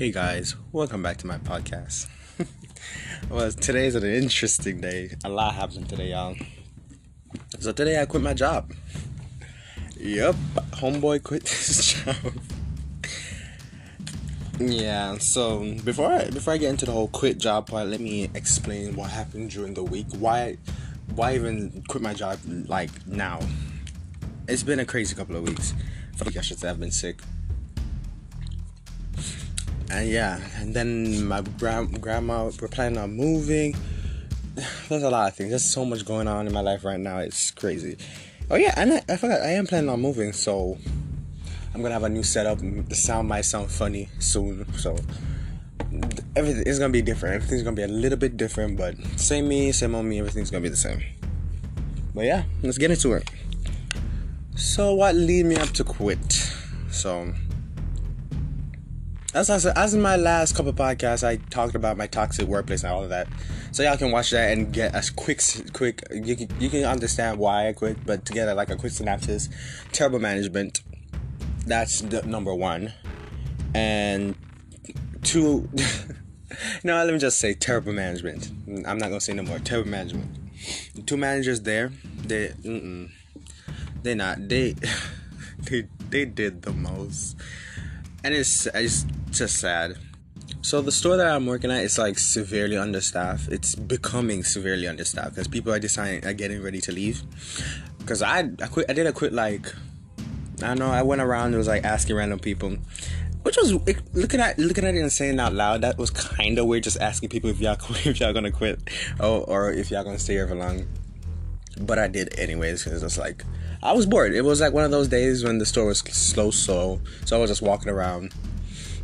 Hey guys, welcome back to my podcast. well, today's an interesting day. A lot happened today, y'all. So today I quit my job. Yep, homeboy quit his job. yeah, so before I before I get into the whole quit job part, let me explain what happened during the week. Why why even quit my job like now? It's been a crazy couple of weeks. I think I should say I've been sick and yeah, and then my gra- grandma, we're planning on moving. There's a lot of things. There's so much going on in my life right now. It's crazy. Oh yeah, and I, I forgot I am planning on moving, so I'm gonna have a new setup. The sound might sound funny soon, so everything is gonna be different. Everything's gonna be a little bit different, but same me, same on me. Everything's gonna be the same. But yeah, let's get into it. So what lead me up to quit? So as I said, as in my last couple podcasts, I talked about my toxic workplace and all of that. So y'all can watch that and get a quick, quick. You can you can understand why I quit, but to get like a quick synopsis, terrible management. That's the number one, and two. no, let me just say terrible management. I'm not gonna say no more. Terrible management. two managers there, they, mm-mm, they not they, they they did the most and it's it's just sad. So the store that I'm working at is like severely understaffed. It's becoming severely understaffed because people are deciding are getting ready to leave. Because I I quit I did a quit like I don't know I went around and was like asking random people, which was looking at looking at it and saying out loud that was kind of weird. Just asking people if y'all if y'all gonna quit or or if y'all gonna stay here for long. But I did anyways because it's like I was bored. It was like one of those days when the store was slow, slow. So I was just walking around,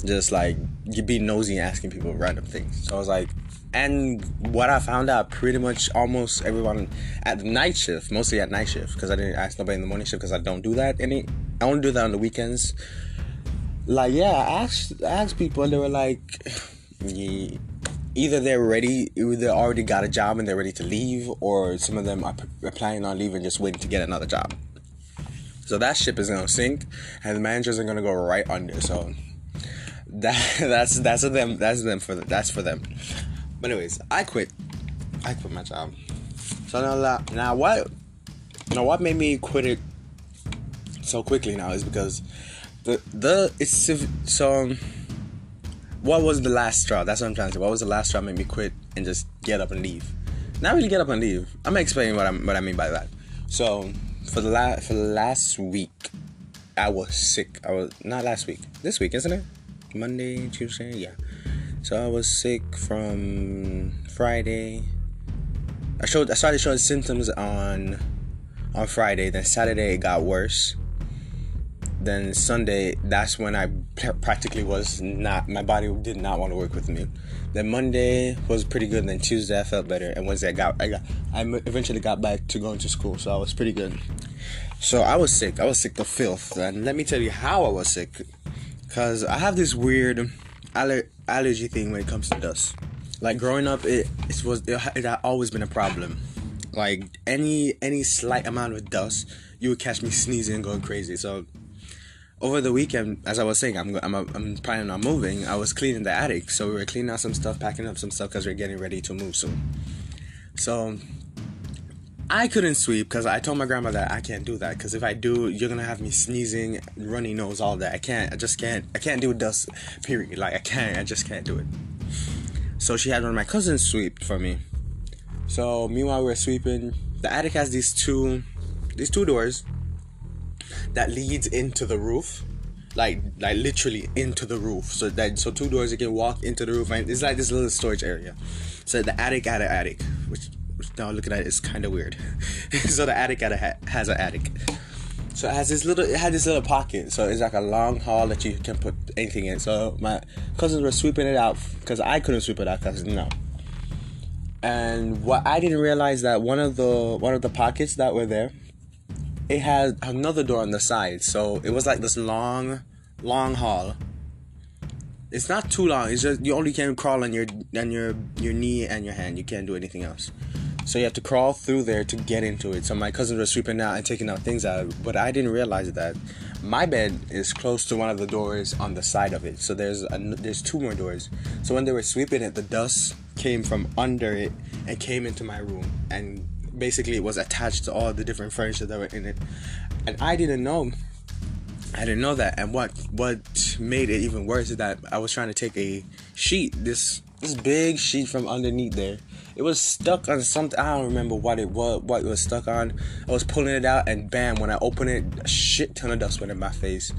just like you be nosy and asking people random things. So I was like, and what I found out, pretty much almost everyone at night shift, mostly at night shift, because I didn't ask nobody in the morning shift because I don't do that any. I only do that on the weekends. Like yeah, I asked I asked people and they were like, yeah either they're ready, they already got a job and they're ready to leave, or some of them are, are planning on leaving, just waiting to get another job. So that ship is gonna sink, and the managers are gonna go right under. So that that's that's them. That's them for that's for them. But anyways, I quit. I quit my job. So now now what? Now what made me quit it so quickly now is because the the it's so what was the last straw? That's what I'm trying to say. What was the last straw made me quit and just get up and leave? Not really get up and leave. I'm gonna explain what I'm what I mean by that. So for the last for the last week, I was sick. I was not last week. This week, isn't it? Monday, Tuesday, yeah. So I was sick from Friday. I showed I started showing symptoms on on Friday. Then Saturday it got worse then Sunday, that's when I practically was not, my body did not want to work with me. Then Monday was pretty good. Then Tuesday I felt better, and Wednesday I got, I got, I eventually got back to going to school, so I was pretty good. So I was sick. I was sick to filth, and let me tell you how I was sick, cause I have this weird aller- allergy thing when it comes to dust. Like growing up, it it was it, it had always been a problem. Like any any slight amount of dust, you would catch me sneezing and going crazy. So over the weekend, as I was saying, I'm, I'm, I'm planning on moving. I was cleaning the attic, so we were cleaning out some stuff, packing up some stuff because we are getting ready to move soon. So I couldn't sweep because I told my grandma that I can't do that because if I do, you're gonna have me sneezing, runny nose, all that. I can't. I just can't. I can't do dust. Period. Like I can't. I just can't do it. So she had one of my cousins sweep for me. So meanwhile we we're sweeping, the attic has these two, these two doors that leads into the roof like like literally into the roof. So that so two doors you can walk into the roof and it's like this little storage area. So the attic had an attic which, which now looking at it is kind of weird. So the attic had a, has an attic. So it has this little it had this little pocket so it's like a long hall that you can put anything in. So my cousins were sweeping it out because i couldn't sweep it out because no. And what i didn't realize that one of the one of the pockets that were there it had another door on the side. So it was like this long, long hall. It's not too long. It's just you only can crawl on your on your your knee and your hand. You can't do anything else. So you have to crawl through there to get into it. So my cousins were sweeping out and taking out things out, but I didn't realize that my bed is close to one of the doors on the side of it. So there's a, there's two more doors. So when they were sweeping it, the dust came from under it and came into my room, and basically it was attached to all the different furniture that were in it. And I didn't know. I didn't know that. And what what made it even worse is that I was trying to take a sheet, this this big sheet from underneath there. It was stuck on something. I don't remember what it was. What it was stuck on. I was pulling it out, and bam! When I opened it, a shit ton of dust went in my face.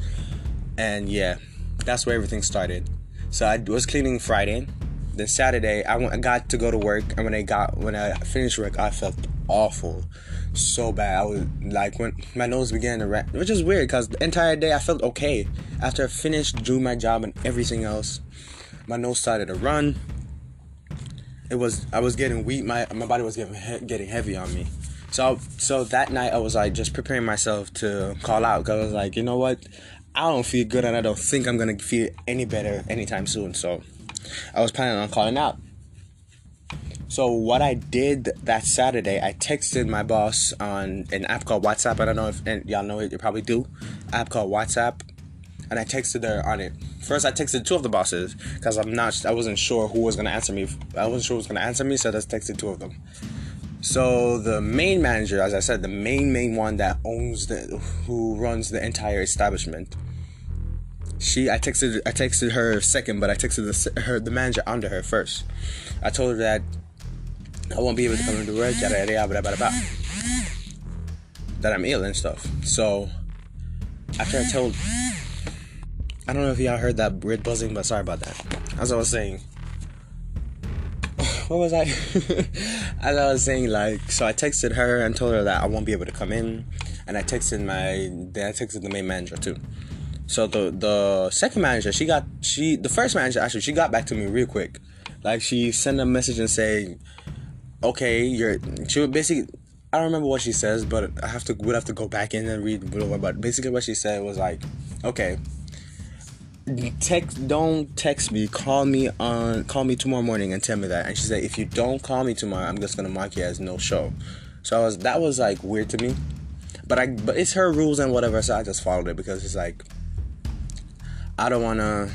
And yeah, that's where everything started. So I was cleaning Friday. Then Saturday, I, went, I got to go to work, and when I got when I finished work, I felt awful, so bad. I was like when my nose began to rat, which is weird because the entire day I felt okay. After I finished doing my job and everything else, my nose started to run it was I was getting weak. My my body was getting he- getting heavy on me. So so that night I was like just preparing myself to call out because I was like, you know what, I don't feel good and I don't think I'm gonna feel any better anytime soon. So I was planning on calling out. So what I did that Saturday, I texted my boss on an app called WhatsApp. I don't know if and y'all know it. You probably do. App called WhatsApp and I texted her on it. First, I texted two of the bosses because I'm not, I wasn't sure who was gonna answer me. I wasn't sure who was gonna answer me, so I just texted two of them. So the main manager, as I said, the main main one that owns the, who runs the entire establishment. She, I texted, I texted her second, but I texted the, her, the manager under her first. I told her that I won't be able to come into work, yada yada yada, blah, blah, blah, that I'm ill and stuff. So after I told I don't know if y'all heard that weird buzzing, but sorry about that. As I was saying, what was I? As I was saying, like, so I texted her and told her that I won't be able to come in, and I texted my, then I texted the main manager too. So the the second manager, she got she the first manager actually she got back to me real quick, like she sent a message and saying, okay, you're she would basically. I don't remember what she says, but I have to would have to go back in and read. whatever. But basically, what she said was like, "Okay, text don't text me call me on call me tomorrow morning and tell me that and she said if you don't call me tomorrow i'm just gonna mark you as no show so i was that was like weird to me but i but it's her rules and whatever so i just followed it because it's like i don't want to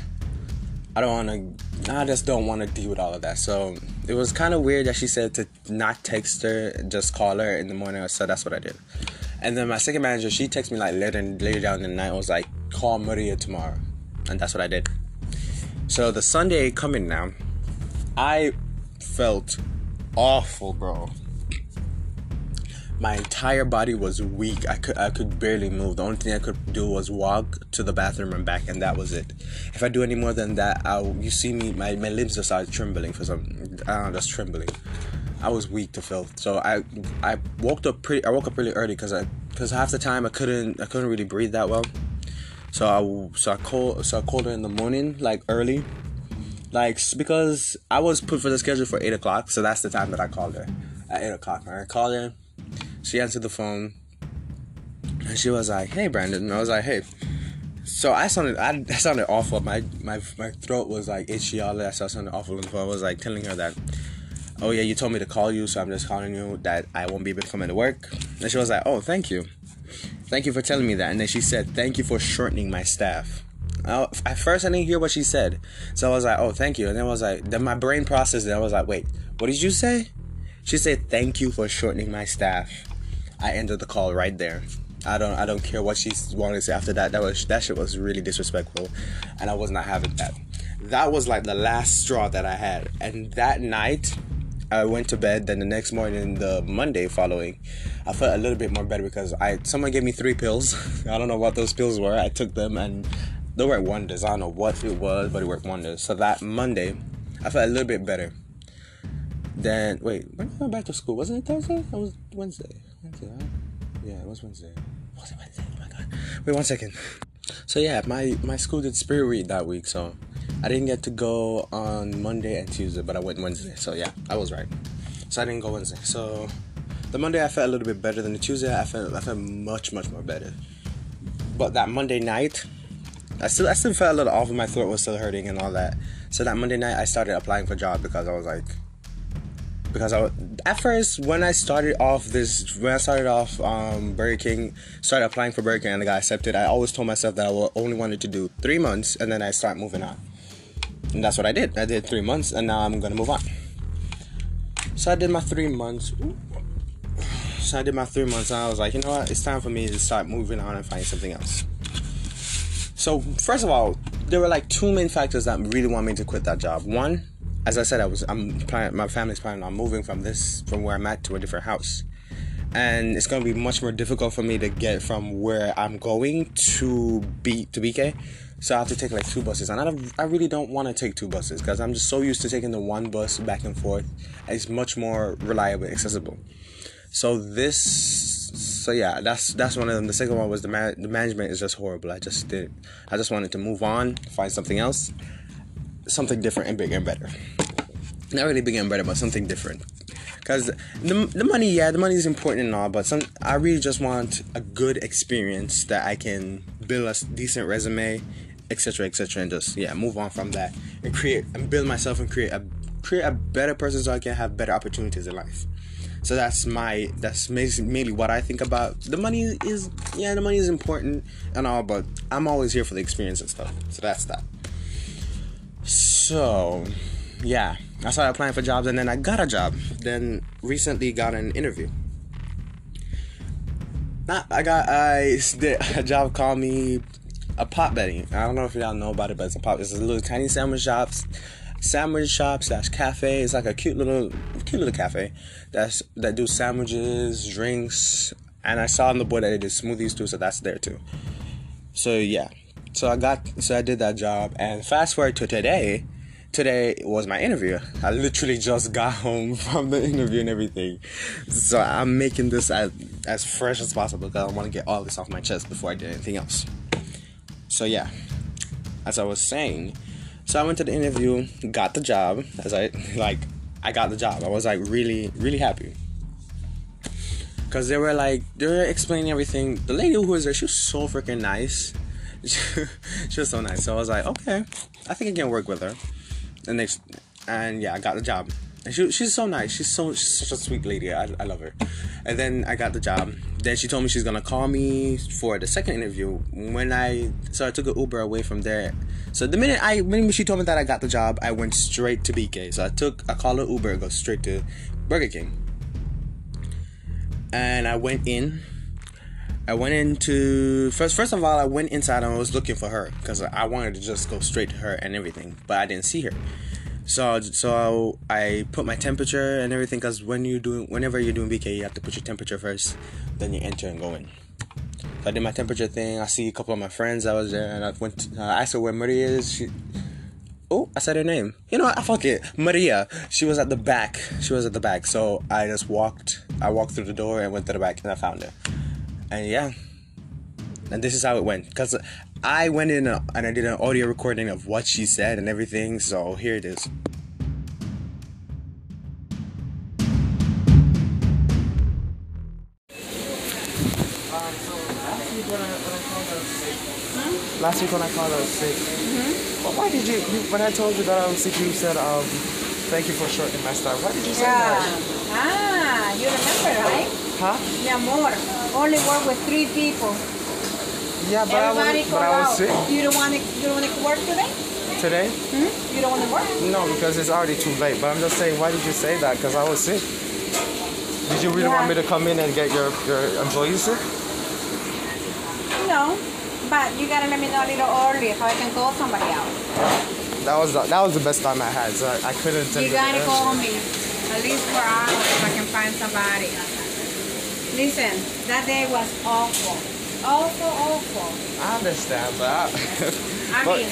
i don't want to i just don't want to deal with all of that so it was kind of weird that she said to not text her just call her in the morning so that's what i did and then my second manager she texted me like later later down in the night I was like call maria tomorrow and that's what I did. So the Sunday coming now, I felt awful, bro. My entire body was weak. I could I could barely move. The only thing I could do was walk to the bathroom and back, and that was it. If I do any more than that, I'll you see me my, my limbs just started trembling for some I don't know, just trembling. I was weak to filth. So I I woke up pretty I woke up really early because I because half the time I couldn't I couldn't really breathe that well. So I so I called so I called her in the morning, like early, like because I was put for the schedule for eight o'clock. So that's the time that I called her at eight o'clock. I called her. She answered the phone, and she was like, "Hey, Brandon." And I was like, "Hey." So I sounded I, I sounded awful. My my my throat was like itchy all that. So I sounded awful. And so I was like telling her that, "Oh yeah, you told me to call you, so I'm just calling you that I won't be able to come into work." And she was like, "Oh, thank you." Thank you for telling me that. And then she said, Thank you for shortening my staff. I, at first, I didn't hear what she said. So I was like, Oh, thank you. And then I was like, Then my brain processed it. I was like, Wait, what did you say? She said, Thank you for shortening my staff. I ended the call right there. I don't I don't care what she wanted to say after that. That was that shit was really disrespectful, and I was not having that. That was like the last straw that I had. And that night, I went to bed. Then the next morning, the Monday following, I felt a little bit more better because I someone gave me three pills. I don't know what those pills were. I took them and they worked wonders. I don't know what it was, but it worked wonders. So that Monday, I felt a little bit better. Then wait, when I went back to school, wasn't it Thursday? It was Wednesday. Wednesday, right? Yeah, it was Wednesday. Was it Wednesday? Oh my god. Wait one second. So yeah, my my school did spirit week that week, so I didn't get to go on Monday and Tuesday, but I went Wednesday. So yeah, I was right. So I didn't go Wednesday. So the Monday I felt a little bit better than the Tuesday. I felt I felt much much more better. But that Monday night, I still I still felt a little off. My throat was still hurting and all that. So that Monday night I started applying for jobs because I was like, because I at first when I started off this when I started off um, Burger King, started applying for Burger King and I got accepted. I always told myself that I only wanted to do three months and then I start moving on. And that's what I did. I did three months and now I'm gonna move on. So I did my three months. So I did my three months and I was like, you know what? It's time for me to start moving on and find something else. So first of all, there were like two main factors that really want me to quit that job. One, as I said, I was I'm planning my family's planning on moving from this from where I'm at to a different house. And it's gonna be much more difficult for me to get from where I'm going to be to BK. So I have to take like two buses, and I, I really don't want to take two buses because I'm just so used to taking the one bus back and forth. It's much more reliable, accessible. So this, so yeah, that's that's one of them. The second one was the man, the management is just horrible. I just did, I just wanted to move on, find something else, something different and bigger and better. Not really bigger and better, but something different. Cause the, the money, yeah, the money is important and all, but some I really just want a good experience that I can build a decent resume etc etc and just yeah move on from that and create and build myself and create a create a better person so i can have better opportunities in life so that's my that's mainly what i think about the money is yeah the money is important and all but i'm always here for the experience and stuff so that's that so yeah i started applying for jobs and then i got a job then recently got an interview not i got i did a job called me a Potbelly. I don't know if y'all know about it, but it's a pop. It's a little tiny sandwich shops, sandwich shop slash cafe. It's like a cute little, cute little cafe that's that do sandwiches, drinks, and I saw on the board that they did smoothies too, so that's there too. So yeah, so I got, so I did that job, and fast forward to today. Today was my interview. I literally just got home from the interview and everything. So I'm making this as, as fresh as possible because I want to get all this off my chest before I do anything else. So yeah, as I was saying, so I went to the interview, got the job. As I like, I got the job. I was like really, really happy. Cause they were like they were explaining everything. The lady who was there, she was so freaking nice. she was so nice. So I was like, okay, I think I can work with her. And next, and yeah, I got the job. And she, she's so nice. She's so she's such a sweet lady. I, I love her. And then I got the job. Then she told me she's gonna call me for the second interview. When I so I took an Uber away from there. So the minute I when she told me that I got the job, I went straight to BK. So I took I called an Uber, go straight to Burger King. And I went in. I went into first. First of all, I went inside and I was looking for her because I wanted to just go straight to her and everything, but I didn't see her. So so I put my temperature and everything because when you doing whenever you're doing BK, you have to put your temperature first, then you enter and go in. So I did my temperature thing. I see a couple of my friends. I was there and I went. To, uh, I asked her where Maria is. She, oh, I said her name. You know what? I fuck it. Maria. She was at the back. She was at the back. So I just walked. I walked through the door and went to the back and I found her. And yeah. And this is how it went. Cause I went in a, and I did an audio recording of what she said and everything, so here it is. last week when I called, I was sick. Mm-hmm. Well, why did you, you, when I told you that I was sick, you said, um, thank you for shortening my start. Why did you say yeah. that? Ah, you remember, right? Huh? Mi amor, only work with three people. Yeah, but Everybody I was, but I was sick. You don't want to. You don't want to work today. Today? Hmm? You don't want to work. No, because it's already too late. But I'm just saying, why did you say that? Because I was sick. Did you really want me to come in and get your, your employees sick? No, but you gotta let me know a little early so I can call somebody else. That was the, that was the best time I had, so I, I couldn't. You gotta call me at least for hours so I can find somebody. Listen, that day was awful, awful, awful. I understand, that. I, mean,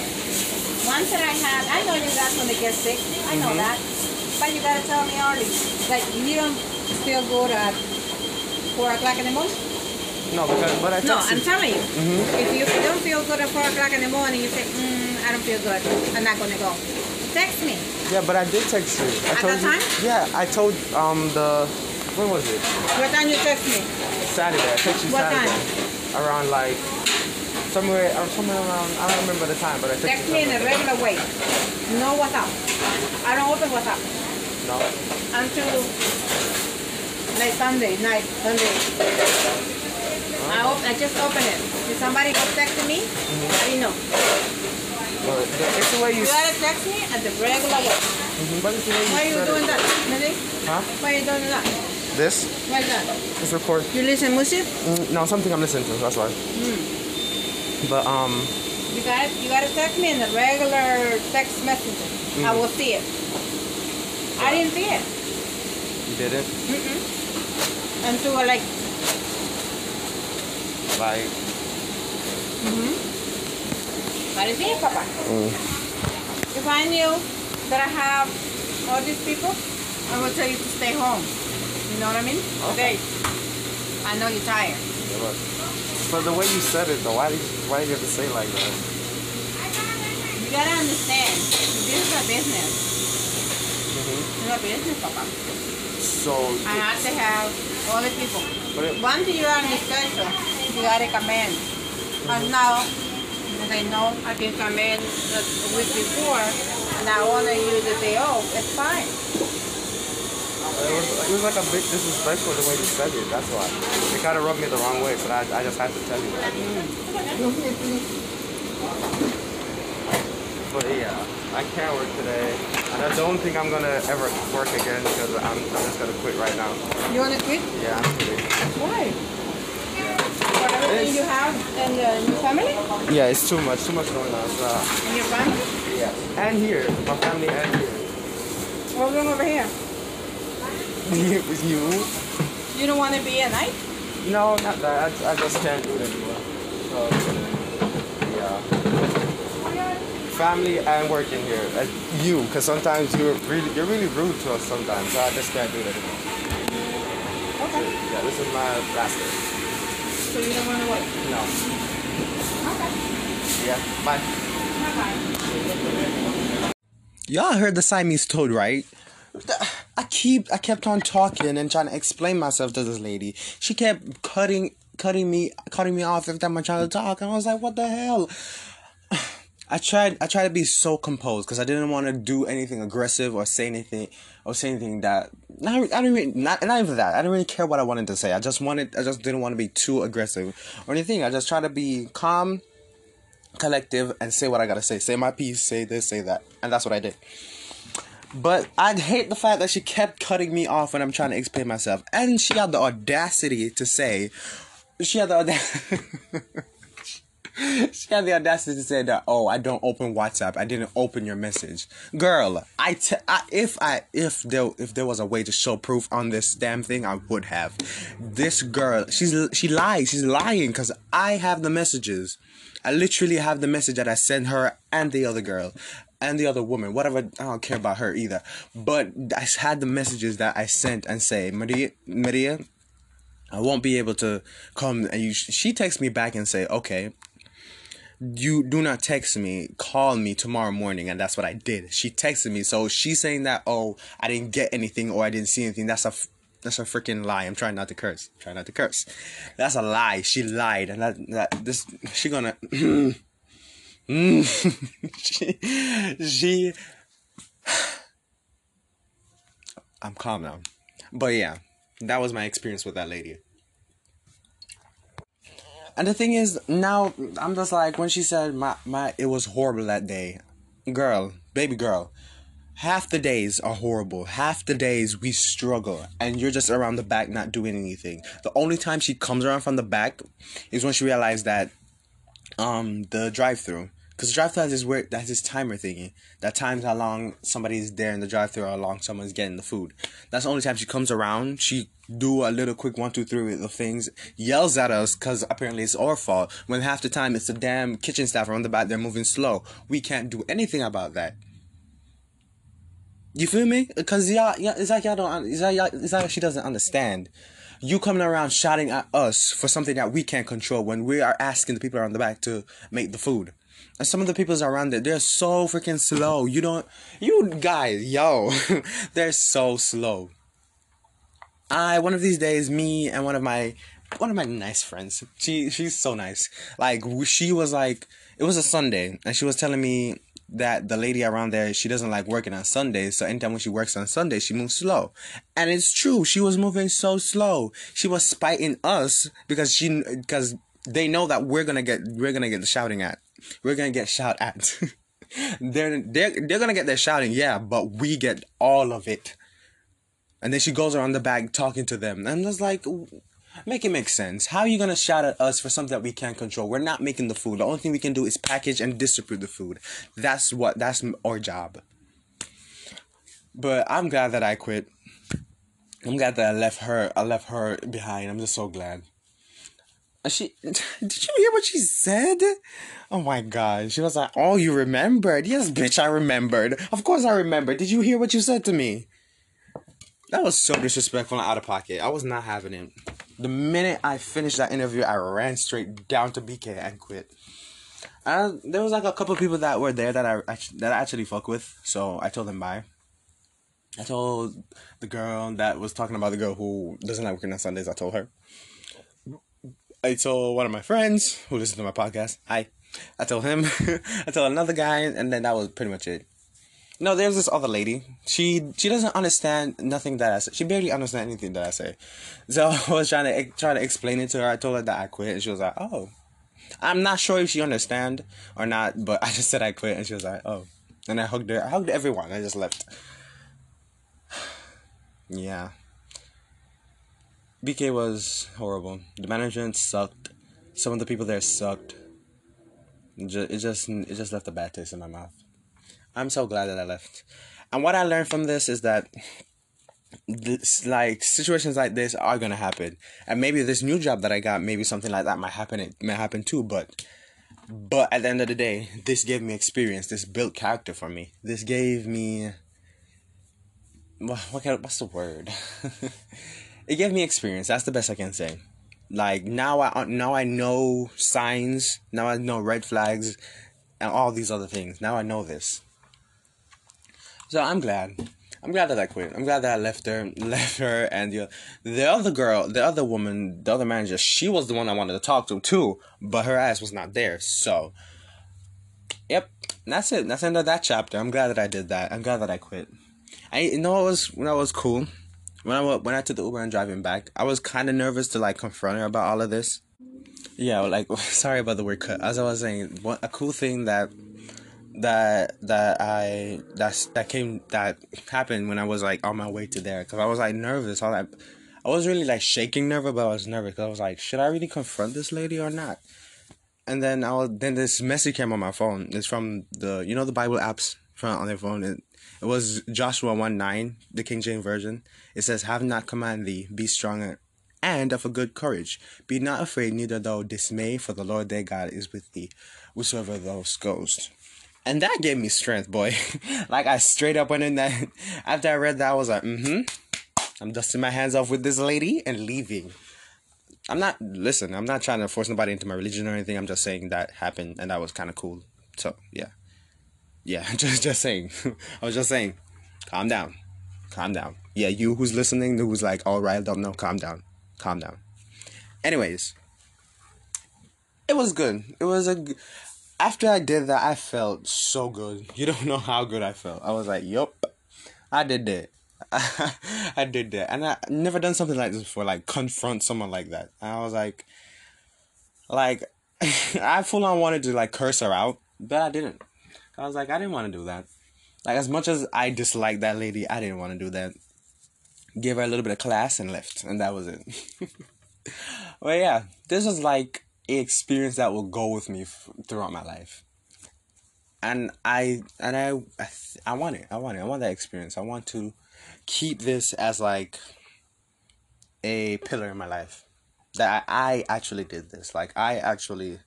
once that I had, I know you guys gonna get sick. I know Mm-hmm. that, but you gotta tell me early that you don't feel good at four o'clock in the morning. no, because but I No, I'm telling you. Mhm. If you don't feel good at four o'clock in the morning, you say, mm, I don't feel good. I'm not gonna go. Text me. Yeah, but I did text you. I At told that you. time? Yeah, I told um the when was it? What time you text me? Saturday. I texted you What Saturday. Around like somewhere or somewhere around I don't remember the time, but I texted Text you. me in a regular way. No WhatsApp. I don't open WhatsApp No. until Like Sunday night, Sunday. I op- I just opened it. Did somebody go text me? I didn't know. The- it's the way you. You gotta text me at the regular way. Mhm, But it's the way you. Why are you doing that, Millie? Huh? Why are you doing that? This Why is that? record. You listen music? Mm, no, something I'm listening to. That's why. But um, You got you gotta text me in the regular text message. I will see it. I didn't see it. you didn't Mm-mm. Until I like, like. mm-hmm. I didn't see it, Papa. Mm. If I knew that I have all these people, I would tell you to stay home. You know what I mean? Okay. I know you're tired. Yeah, but, but the way you said it, though, why did you, why did you have to say it like that? You gotta understand. This is a business. Mhm. It's a business, Papa. So, I have to have all the people. but it, Once you are on schedule, you gotta come in. And now, they know I can in a week before, and I honor use the day off. It's fine. It was, it was like a bit disrespectful the way you said it. That's why it kind of rubbed me the wrong way. So I, I just had to tell you that. But yeah, I can't work today, and I don't think I'm gonna ever work again because I'm, I'm just gonna quit right now. You wanna quit? Yeah, I'm quitting. Why? For everything you have and uh, your family? Yeah, it's too much, too much going on. So, And your family? yeah, and here, my family and here. What's wrong over here? With you? You don't wanna be a night? No, not that. I, I just can't do it anymore. So, yeah. Family and working here. Uh, you, because sometimes you're really you're really rude to us sometimes. So I just can't do it anymore. Okay. Yeah, this is my last day. So you don't wanna work? No. Okay. Yeah. Bye. Bye-bye. Y'all heard the Siamese toad, right? I keep I kept on talking and trying to explain myself to this lady. She kept cutting cutting me cutting me off every time I tried to talk, and I was like, "What the hell?" I tried I tried to be so composed because I didn't want to do anything aggressive or say anything or say anything that not I didn't really, not not even that I didn't really care what I wanted to say. I just wanted I just didn't want to be too aggressive or anything. I just tried to be calm, collective, and say what I gotta say. Say my piece. Say this. Say that. And that's what I did. But I hate the fact that she kept cutting me off when I'm trying to explain myself. And she had the audacity to say, she had the audacity. she had the audacity to say that, oh, I don't open WhatsApp. I didn't open your message. Girl, I, te- I if I if there if there was a way to show proof on this damn thing, I would have. This girl, she's she lies. She's lying because I have the messages. I literally have the message that I sent her and the other girl and the other woman, whatever. I don't care about her either. But I had the messages that I sent and say, Maria, Maria, I won't be able to come. And you, she texts me back and say, okay, you do not text me, call me tomorrow morning, and that's what I did. She texted me, so she's saying that, oh, I didn't get anything or I didn't see anything. That's a that's a freaking lie. I'm trying not to curse. Try not to curse. That's a lie. She lied, and that that this she gonna. Mm. she. I'm calm now, but yeah, that was my experience with that lady. And the thing is, now I'm just like when she said my my it was horrible that day, girl, baby girl. Half the days are horrible. Half the days we struggle, and you're just around the back not doing anything. The only time she comes around from the back is when she realized that um the drive-through because drive-through has this that's this timer thingy that times how long somebody's there in the drive-through or how long someone's getting the food that's the only time she comes around she do a little quick one two three of things yells at us because apparently it's our fault when half the time it's the damn kitchen staff around the back they're moving slow we can't do anything about that you feel me? Because y'all, yeah, it's like y'all don't. It's like, y'all, it's like she doesn't understand. You coming around shouting at us for something that we can't control when we are asking the people around the back to make the food. And some of the people's around it, they're so freaking slow. You don't, you guys, yo, they're so slow. I one of these days, me and one of my one of my nice friends. She she's so nice. Like she was like, it was a Sunday, and she was telling me that the lady around there she doesn't like working on Sundays, so anytime when she works on Sundays, she moves slow. And it's true, she was moving so slow. She was spiting us because she because they know that we're gonna get we're gonna get the shouting at. We're gonna get shout at. they're they're they're gonna get their shouting, yeah, but we get all of it. And then she goes around the back talking to them. And I'm just like, make it make sense. How are you gonna shout at us for something that we can't control? We're not making the food. The only thing we can do is package and distribute the food. That's what that's our job. But I'm glad that I quit. I'm glad that I left her. I left her behind. I'm just so glad. She, did you hear what she said? Oh my god. She was like, "Oh, you remembered? Yes, bitch, I remembered. Of course, I remembered. Did you hear what you said to me?" That was so disrespectful and out of pocket. I was not having it. The minute I finished that interview, I ran straight down to BK and quit. And there was like a couple people that were there that I that I actually fuck with, so I told them bye. I told the girl that was talking about the girl who doesn't like working on Sundays. I told her. I told one of my friends who listens to my podcast. Hi. I told him. I told another guy, and then that was pretty much it. No, there's this other lady. She she doesn't understand nothing that I say. She barely understands anything that I say. So I was trying to try to explain it to her. I told her that I quit, and she was like, "Oh." I'm not sure if she understand or not, but I just said I quit, and she was like, "Oh." And I hugged her. I hugged everyone. I just left. yeah. BK was horrible. The management sucked. Some of the people there sucked. It just, it just left a bad taste in my mouth. I'm so glad that I left. And what I learned from this is that this like situations like this are gonna happen. And maybe this new job that I got, maybe something like that might happen it may happen too, but but at the end of the day, this gave me experience. This built character for me. This gave me what, what what's the word? it gave me experience. That's the best I can say. Like now I now I know signs. Now I know red flags, and all these other things. Now I know this. So I'm glad. I'm glad that I quit. I'm glad that I left her, left her, and the the other girl, the other woman, the other manager. She was the one I wanted to talk to too, but her ass was not there. So, yep, that's it. That's the end of that chapter. I'm glad that I did that. I'm glad that I quit. I you know it was when I was cool. When I when I took the Uber and driving back, I was kind of nervous to like confront her about all of this. Yeah, like sorry about the word cut. As I was saying, a cool thing that that that I that's that came that happened when I was like on my way to there because I was like nervous. All that I was really like shaking nervous, but I was nervous because I was like, should I really confront this lady or not? And then I was then this message came on my phone. It's from the you know the Bible apps from on their phone. It, it was Joshua one nine, the King James version. It says, "Have not command thee, be strong and of a good courage. Be not afraid, neither thou dismay, for the Lord thy God is with thee, whosoever thou goest." And that gave me strength, boy. like I straight up went in that after I read that I was like, mm-hmm. I'm dusting my hands off with this lady and leaving. I'm not listen, I'm not trying to force nobody into my religion or anything. I'm just saying that happened and that was kinda cool. So yeah. Yeah, just just saying. I was just saying, calm down. Calm down. Yeah, you who's listening, who's like all riled up, no, calm down. Calm down. Anyways. It was good. It was a after I did that, I felt so good. You don't know how good I felt. I was like, yup, I did that. I did that. And I never done something like this before, like confront someone like that. And I was like, like, I full on wanted to like curse her out, but I didn't. I was like, I didn't want to do that. Like, as much as I disliked that lady, I didn't want to do that. Give her a little bit of class and left. And that was it. but yeah, this was like an experience that will go with me f- throughout my life. And I and I I, th- I want it. I want it. I want that experience. I want to keep this as like a pillar in my life. That I, I actually did this. Like I actually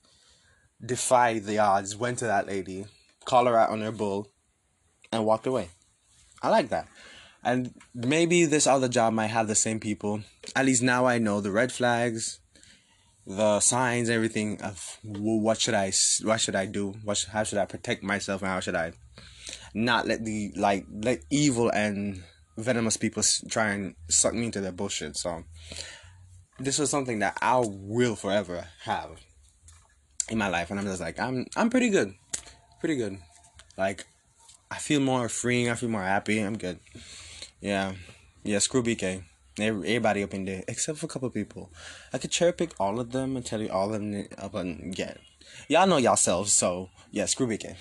defied the odds, went to that lady, her out on her bull, and walked away. I like that. And maybe this other job might have the same people. At least now I know the red flags, the signs, everything of what should I, what should I do, what how should I protect myself, and how should I not let the like let evil and venomous people try and suck me into their bullshit. So this was something that I will forever have in my life, and I'm just like I'm I'm pretty good, pretty good. Like, I feel more freeing. I feel more happy. I'm good. Yeah, yeah. Screw BK. Everybody up in there, except for a couple people. I could cherry pick all of them and tell you all of them up and get. Y'all know yourselves, so yeah, screw BK.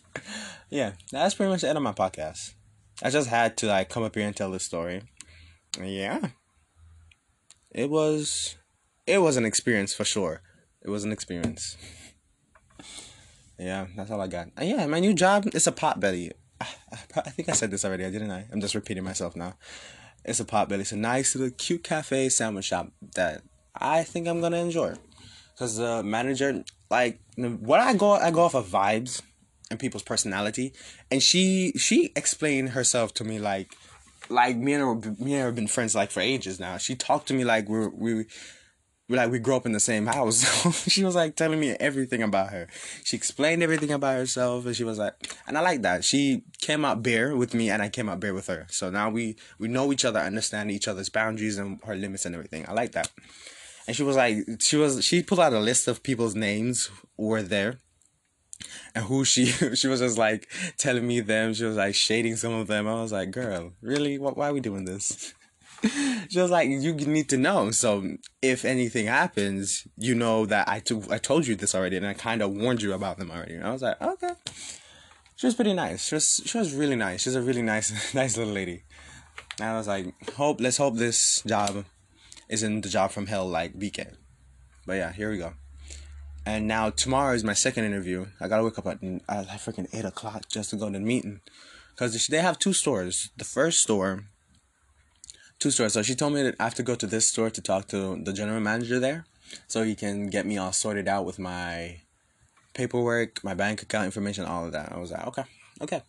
yeah, that's pretty much the end of my podcast. I just had to like come up here and tell this story. Yeah. It was it was an experience for sure. It was an experience. Yeah, that's all I got. Yeah, my new job is a potbelly. I, ah, ah, I think I said this already, I didn't I? I'm just repeating myself now. It's a potbelly. It's a nice little cute cafe sandwich shop that I think I'm gonna enjoy. Cause the manager, like, what I go, I go off of vibes and people's personality, and she she explained herself to me like, like me and her, me and her have been friends like for ages now. She talked to me like we we we like we grew up in the same house. she was like telling me everything about her. She explained everything about herself, and she was like, and I like that. She came out bare with me, and I came out bare with her. So now we we know each other, understand each other's boundaries and her limits and everything. I like that. And she was like, she was she pulled out a list of people's names were there. And who she she was just like telling me them. She was like shading some of them. I was like, girl, really? What? Why are we doing this? Was like, you need to know. So if anything happens, you know that I, t- I told you this already and I kind of warned you about them already. And I was like, okay. She was pretty nice. She was, she was really nice. She's a really nice, nice little lady. And I was like, hope, let's hope this job isn't the job from hell like weekend. But yeah, here we go. And now tomorrow is my second interview. I gotta wake up at, at freaking 8 o'clock just to go to the meeting. Because they have two stores. The first store two stores. So she told me that I have to go to this store to talk to the general manager there, so he can get me all sorted out with my paperwork, my bank account information, all of that. I was like, okay, okay,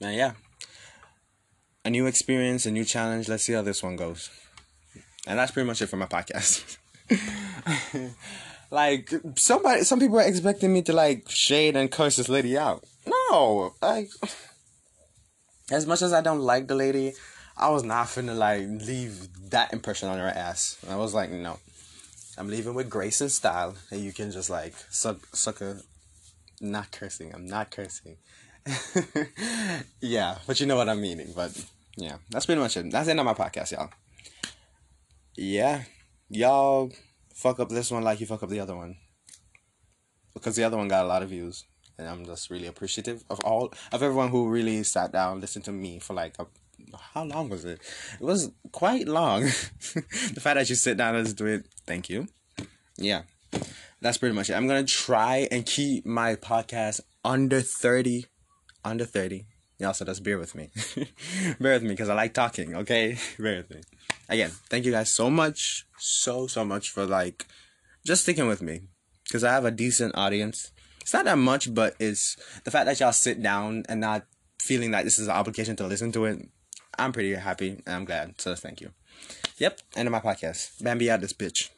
and yeah, a new experience, a new challenge. Let's see how this one goes. And that's pretty much it for my podcast. like somebody, some people are expecting me to like shade and curse this lady out. No, like as much as I don't like the lady, I was not finna like leave that impression on her ass. I was like, no, I'm leaving with grace and style, and you can just like suck suck a. Not cursing. I'm not cursing. yeah, but you know what I'm meaning. But yeah, that's pretty much it. That's the end of my podcast, y'all. Yeah, y'all fuck up this one like you fuck up the other one, because the other one got a lot of views, and I'm just really appreciative of all of everyone who really sat down, listened to me for like a how long was it? It was quite long. the fact that you sit down and do it, thank you. Yeah, that's pretty much it. I'm gonna try and keep my podcast under 30. Under 30. Yeah, so just bear with me. bear with me because I like talking, okay? bear with me. Again, thank you guys so much, so, so much for like just sticking with me because I have a decent audience. It's not that much, but it's the fact that y'all sit down and not feeling that this is an obligation to listen to it I'm pretty happy and I'm glad. So thank you. Yep, end of my podcast. Bambi out this bitch.